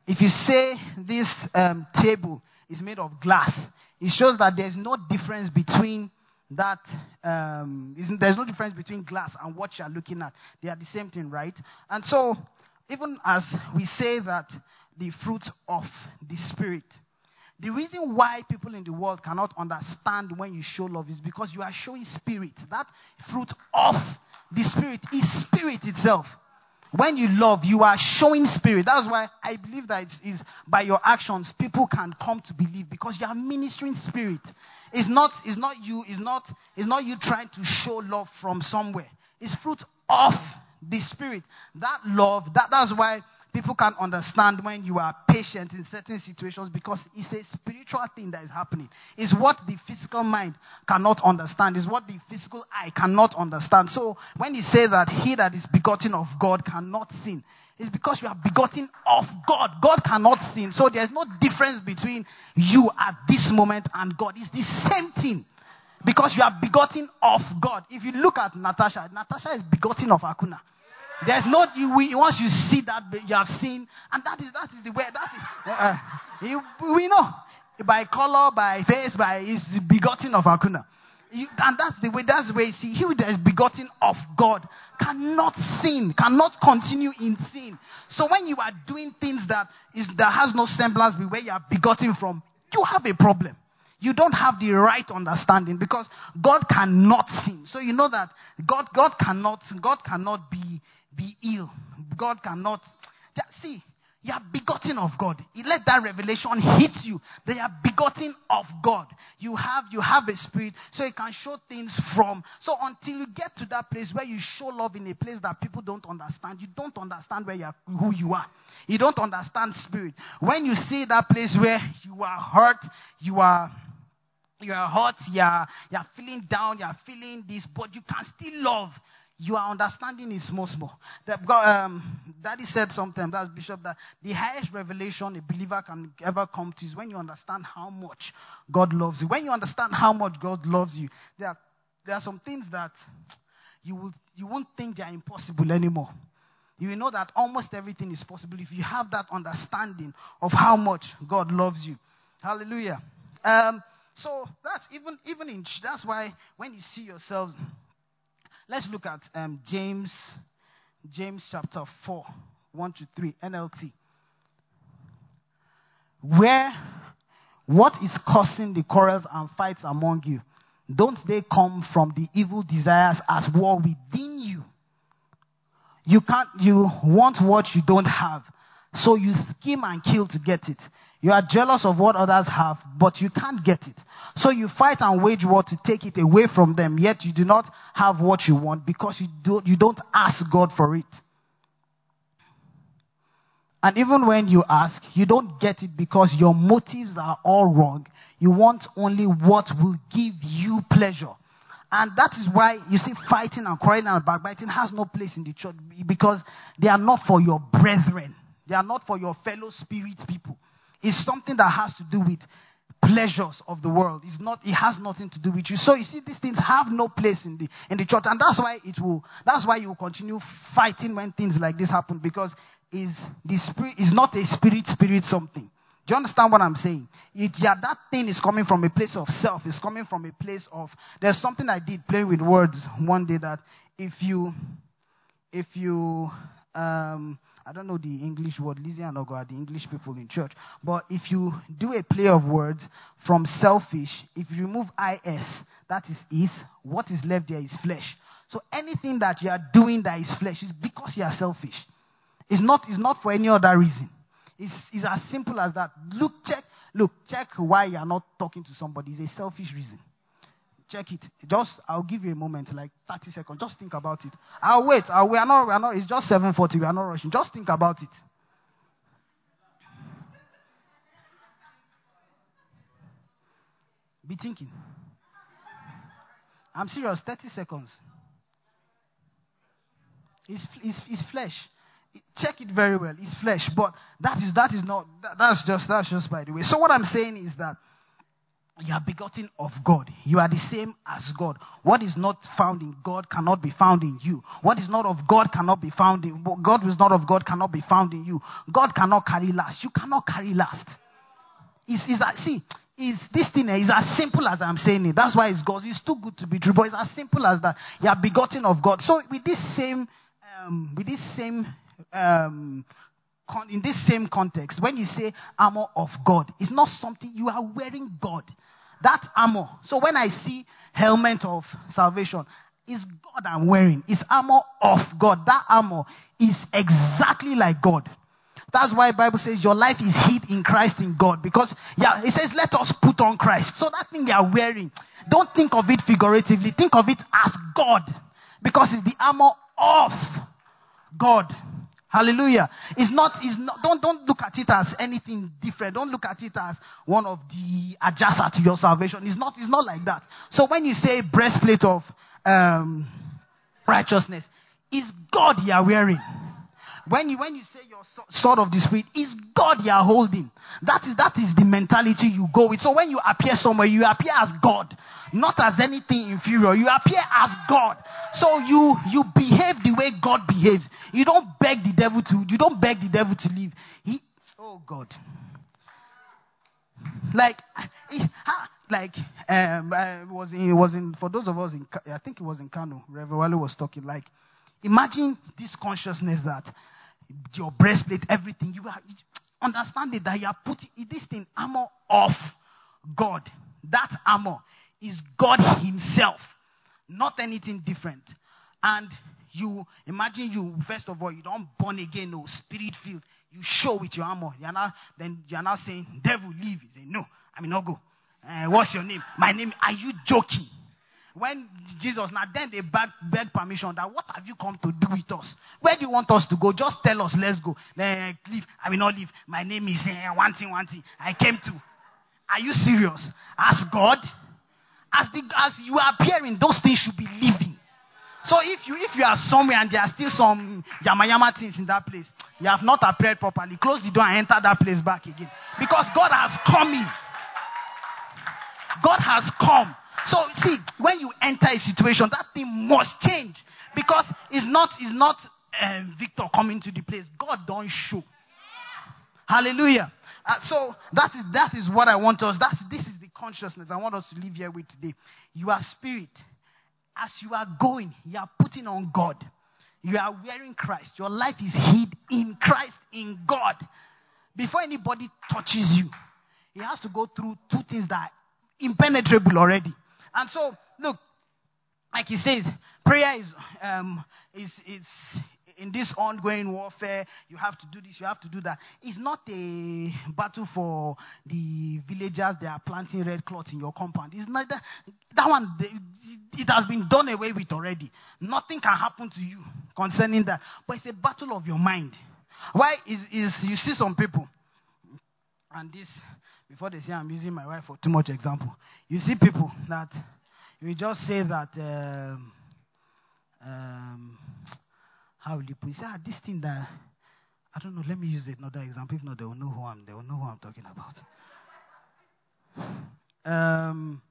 If you say this um, table is made of glass, it shows that there's no difference between that um, there's no difference between glass and what you're looking at. They are the same thing, right? And so, even as we say that the fruit of the Spirit, the reason why people in the world cannot understand when you show love is because you are showing spirit. That fruit of the Spirit is spirit itself. When you love, you are showing spirit. That's why I believe that it's, it's by your actions people can come to believe because you are ministering spirit. It's not, it's not you, it's not, it's not you trying to show love from somewhere. It's fruit of the spirit. That love, that, that's why people can understand when you are patient in certain situations because it's a spiritual thing that is happening. It's what the physical mind cannot understand. It's what the physical eye cannot understand. So when you say that he that is begotten of God cannot sin, it's because you are begotten of God. God cannot sin. So there's no difference between you at this moment and God. It's the same thing. Because you are begotten of God. If you look at Natasha, Natasha is begotten of Akuna. There's not you. We, once you see that, you have seen, and that is that is the way. That is uh, uh you, we know by color, by face, by is begotten of Akuna. You, and that's the way. That's the way. See, he is begotten of God cannot sin, cannot continue in sin. So when you are doing things that is that has no semblance with where you are begotten from, you have a problem. You don't have the right understanding because God cannot sin. So you know that God, God cannot, God cannot be be ill. God cannot. See, you are begotten of God. Let that revelation hit you. They are begotten of God. You have you have a spirit, so you can show things from. So until you get to that place where you show love in a place that people don't understand, you don't understand where you are, who you are. You don't understand spirit. When you see that place where you are hurt, you are you are hurt, you are, you are feeling down, you are feeling this, but you can still love your understanding is small, small. That God, um, Daddy said something, that's Bishop, that the highest revelation a believer can ever come to is when you understand how much God loves you. When you understand how much God loves you, there are, there are some things that you, will, you won't think they are impossible anymore. You will know that almost everything is possible if you have that understanding of how much God loves you. Hallelujah. Um, so that's even even in that's why when you see yourselves Let's look at um, James, James chapter 4, 1 to 3, NLT. Where, what is causing the quarrels and fights among you? Don't they come from the evil desires as war within you? You can't, you want what you don't have. So you scheme and kill to get it. You are jealous of what others have, but you can't get it. So you fight and wage war to take it away from them, yet you do not have what you want because you don't, you don't ask God for it. And even when you ask, you don't get it because your motives are all wrong. You want only what will give you pleasure. And that is why you see fighting and quarreling and backbiting has no place in the church because they are not for your brethren. They are not for your fellow spirit people. It's something that has to do with pleasures of the world. It's not, it has nothing to do with you. So you see, these things have no place in the, in the church. And that's why it will, that's why you will continue fighting when things like this happen because is the spirit is not a spirit spirit something. Do you understand what I'm saying? It, yeah, that thing is coming from a place of self. It's coming from a place of. There's something I did playing with words one day that if you, if you, um, I don't know the English word, Lizzie and Ogo are the English people in church. But if you do a play of words from selfish, if you remove is, that is is, what is left there is flesh. So anything that you are doing that is flesh is because you are selfish. It's not, it's not for any other reason. It's, it's as simple as that. Look, check, look, check why you are not talking to somebody. It's a selfish reason. Check it. Just, I'll give you a moment, like 30 seconds. Just think about it. I'll wait. I'll, we are not, we are not, it's just 7.40. We are not rushing. Just think about it. Be thinking. I'm serious. 30 seconds. It's, it's, it's flesh. Check it very well. It's flesh. But that is, that is not, that, that's just, that's just by the way. So what I'm saying is that you are begotten of God. You are the same as God. What is not found in God cannot be found in you. What is not of God cannot be found in God is not of God cannot be found in you. God cannot carry last. You cannot carry last. It's, see, is this thing is as simple as I'm saying it. That's why it's God. It's too good to be true, but it's as simple as that. You are begotten of God. So with this same, um, with this same, um, con- in this same context, when you say armor of God, it's not something you are wearing God. That armor. So when I see helmet of salvation, it's God I'm wearing. It's armor of God. That armor is exactly like God. That's why Bible says your life is hid in Christ in God. Because yeah, it says let us put on Christ. So that thing you are wearing, don't think of it figuratively. Think of it as God. Because it's the armor of God. Hallelujah. It's not, it's not, don't, don't look at it as anything different. Don't look at it as one of the adjacent to your salvation. It's not, it's not like that. So when you say breastplate of, um, righteousness, is God you are wearing. When you, when you say your sword of the spirit, is God you are holding. That is, that is the mentality you go with. So when you appear somewhere, you appear as God, not as anything inferior. You appear as God. So you, you behave the way God behaves. You don't beg the devil to, you don't beg the devil to leave. He, oh God. Like, like, um, I was in, was in, for those of us in, I think it was in Kano, Reverend Wale was talking, like, imagine this consciousness that your breastplate, everything. You are understanding that you are putting this thing armor of God. That armor is God Himself, not anything different. And you imagine you first of all you don't born again, no spirit filled. You show with your armor. You're now then you're now saying, "Devil, leave." You say, "No, I mean, not go." Uh, what's your name? My name. Are you joking? when Jesus, now then they beg, beg permission that what have you come to do with us? Where do you want us to go? Just tell us, let's go. Then leave. I will not leave. My name is uh, one thing, one thing. I came to. Are you serious? As God, as the as you are appearing, those things should be living. So if you if you are somewhere and there are still some yama yama things in that place, you have not appeared properly. Close the door and enter that place back again. Because God has come in. God has come. So see, when you enter a situation, that thing must change because it's not it's not um, Victor coming to the place. God don't show. Hallelujah. Uh, so that is that is what I want us. That's this consciousness I want us to live here with today. You are spirit. As you are going, you are putting on God. You are wearing Christ. Your life is hid in Christ, in God. Before anybody touches you, he has to go through two things that are impenetrable already. And so, look, like he says, prayer is, um, is, is in this ongoing warfare. You have to do this, you have to do that. It's not a battle for the villagers that are planting red cloth in your compound. It's not that, that one, it has been done away with already. Nothing can happen to you concerning that. But it's a battle of your mind. Why is, is you see some people, and this before they say I'm using my wife for too much example. You see people that you just say that um, um, how will you put? You say ah, this thing that I don't know. Let me use another example. If not, they will know who I'm. They will know who I'm talking about. Um,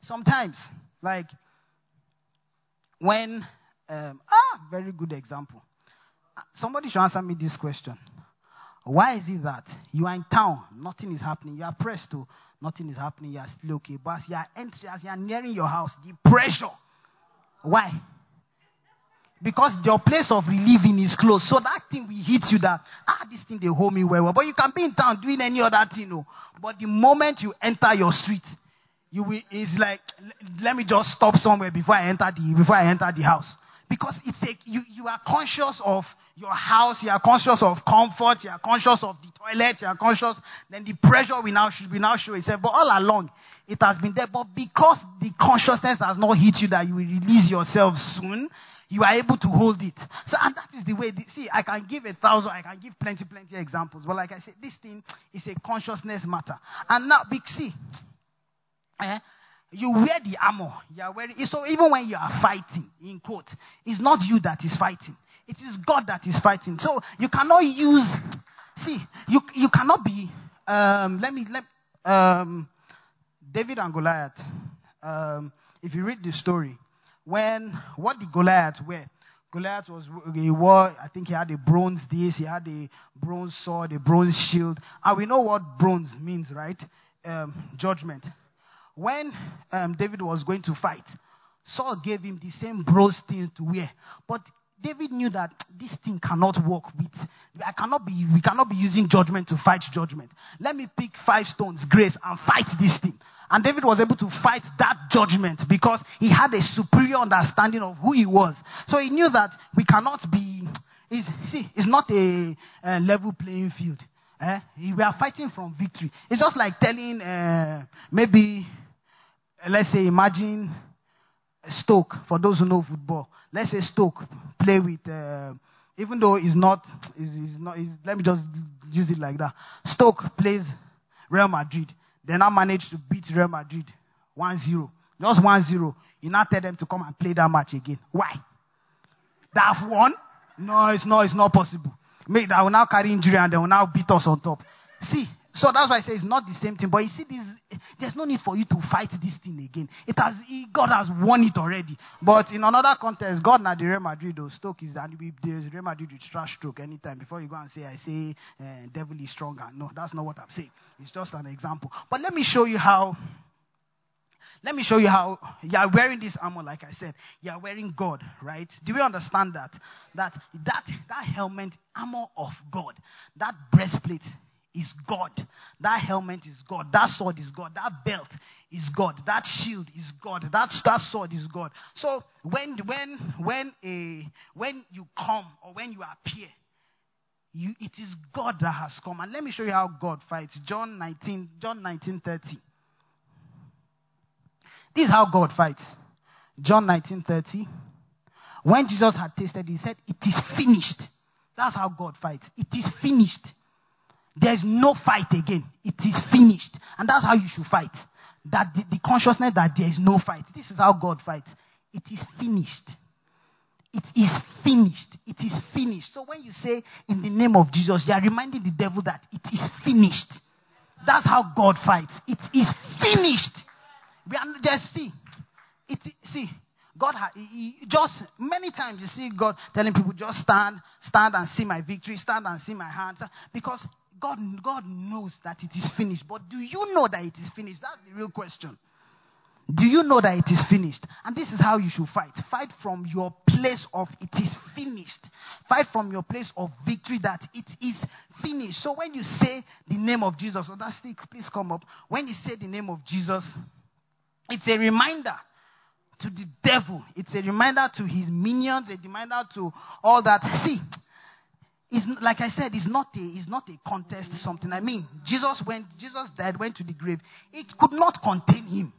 sometimes, like when um, ah, very good example. Somebody should answer me this question. Why is it that you are in town, nothing is happening, you are pressed to, nothing is happening, you are still okay, but as you are entering, as you are nearing your house, the pressure. Why? Because your place of relieving is close. So that thing will hit you that, ah, this thing they hold me well. But you can be in town doing any other thing, no. But the moment you enter your street, you will, it's like, let me just stop somewhere before I enter the, before I enter the house. Because it's a, you, you are conscious of your house, you are conscious of comfort, you are conscious of the toilet, you are conscious, then the pressure will now should be now show itself. But all along, it has been there. But because the consciousness has not hit you that you will release yourself soon, you are able to hold it. So, and that is the way. See, I can give a thousand, I can give plenty, plenty examples. But like I said, this thing is a consciousness matter. And now, big see, eh, you wear the armor. You are wearing. So even when you are fighting, in quote, it's not you that is fighting. It is God that is fighting. So you cannot use. See, you you cannot be. Um, let me let. Um, David and Goliath, um, if you read the story, when what the Goliath wear? Goliath was he wore, I think he had a bronze this, he had a bronze sword, a bronze shield, and we know what bronze means, right? Um, judgment. When um, David was going to fight, Saul gave him the same bronze thing to wear, but David knew that this thing cannot work with. I cannot be. We cannot be using judgment to fight judgment. Let me pick five stones, grace, and fight this thing. And David was able to fight that judgment because he had a superior understanding of who he was. So he knew that we cannot be. It's, see, it's not a, a level playing field. Eh? We are fighting from victory. It's just like telling uh, maybe, let's say, imagine Stoke, for those who know football, let's say Stoke play with, uh, even though it's not, it's, it's not it's, let me just use it like that. Stoke plays Real Madrid. They now manage to beat Real Madrid 1-0. Just 1-0. You now tell them to come and play that match again. Why? They have won? No, it's not, it's not possible. Make that will now carry injury and they will now beat us on top. See, so that's why I say it's not the same thing. But you see, this, there's no need for you to fight this thing again. It has, God has won it already. But in another context, God not the Real Madrid, though, Stoke is that there's Real Madrid with trash stroke anytime before you go and say, I say, uh, devil is stronger. No, that's not what I'm saying. It's just an example. But let me show you how. Let me show you how you are wearing this armor, like I said. You are wearing God, right? Do we understand that? That that that helmet, armor of God, that breastplate is God. That helmet is God. That sword is God. That belt is God. That shield is God. That, that sword is God. So when when when a when you come or when you appear, you, it is God that has come. And let me show you how God fights. John 19, John 19 30. This is how God fights. John 19 30. When Jesus had tasted, he said, It is finished. That's how God fights. It is finished. There's no fight again. It is finished. And that's how you should fight. That the, the, consciousness that there is no fight. This is how God fights. It is finished. It is finished. It is finished. So when you say in the name of Jesus, you are reminding the devil that it is finished. That's how God fights. It is finished. We are just see. It see. God he, he just many times you see God telling people just stand, stand and see my victory, stand and see my hands because God, God knows that it is finished. But do you know that it is finished? That's the real question. Do you know that it is finished? And this is how you should fight. Fight from your place of it is finished. Fight from your place of victory that it is finished. So when you say the name of Jesus, so that's stick, please come up. When you say the name of Jesus, it's a reminder to the devil. It's a reminder to his minions, a reminder to all that. See, it's, like I said, it's not a, it's not a contest, something. I mean, Jesus went, Jesus died, went to the grave. It could not contain him.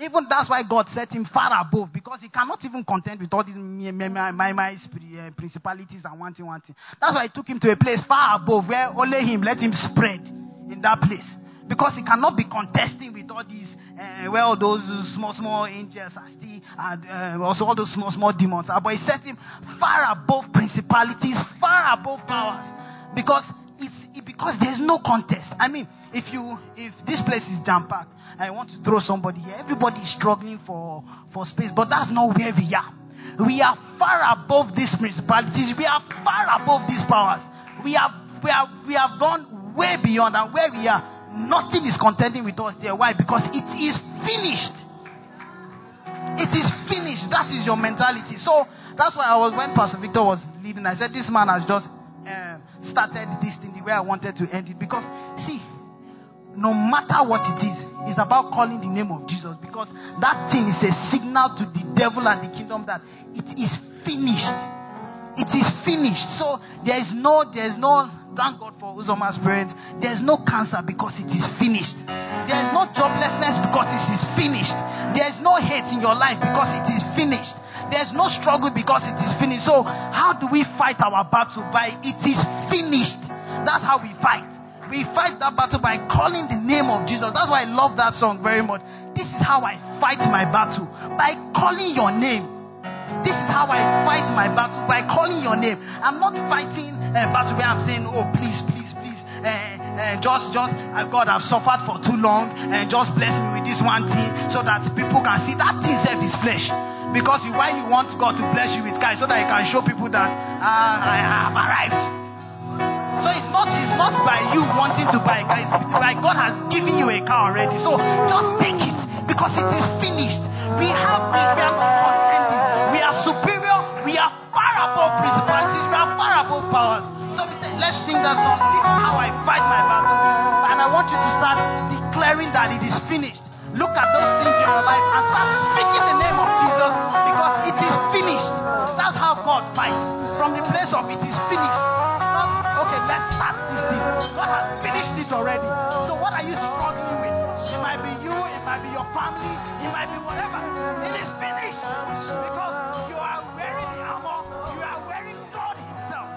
Even that's why God set him far above because he cannot even contend with all these my, my, my, my uh, principalities and one thing. That's why I took him to a place far above where only him let him spread in that place because he cannot be contesting with all these uh, where all those small, small angels are still, uh, also all those small, small demons are. But he set him far above principalities, far above powers, because it's it, because there's no contest. I mean, if you if this place is jam packed, I want to throw somebody here. Everybody is struggling for for space, but that's not where we are. We are far above these principalities. We are far above these powers. We have we have we have gone way beyond, and where we are Nothing is contending with us there. Why? Because it is finished. It is finished. That is your mentality. So that's why I was when Pastor Victor was leading. I said this man has just uh, started this thing the way I wanted to end it. Because see, no matter what it is, it's about calling the name of Jesus. Because that thing is a signal to the devil and the kingdom that it is finished. It is finished. So there is no, there is no Thank God for Uzoma's parents. There's no cancer because it is finished. There's no joblessness because it is finished. There's no hate in your life because it is finished. There's no struggle because it is finished. So, how do we fight our battle? By it is finished. That's how we fight. We fight that battle by calling the name of Jesus. That's why I love that song very much. This is how I fight my battle by calling your name. This is how I fight my battle by calling your name. I'm not fighting a battle where I'm saying, oh, please, please, please, uh, uh, just, just, uh, God, I've suffered for too long, and just bless me with this one thing so that people can see that thing self is flesh. Because why you want God to bless you with cars so that you can show people that uh, I have arrived. So it's not it's not by you wanting to buy a car, it's by God has given you a car already. So just take it because it is finished. We have we, we are. We are superior. We are far above principalities. Life and start speaking the name of Jesus because it is finished. That's how God fights. From the place of it is finished. Not, okay, let's start this thing. God has finished it already. So what are you struggling with? It might be you, it might be your family, it might be whatever. It is finished because you are wearing the armor, you are wearing God Himself.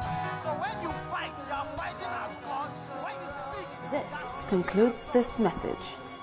So when you fight, you are fighting as God. When you speak, This concludes this message.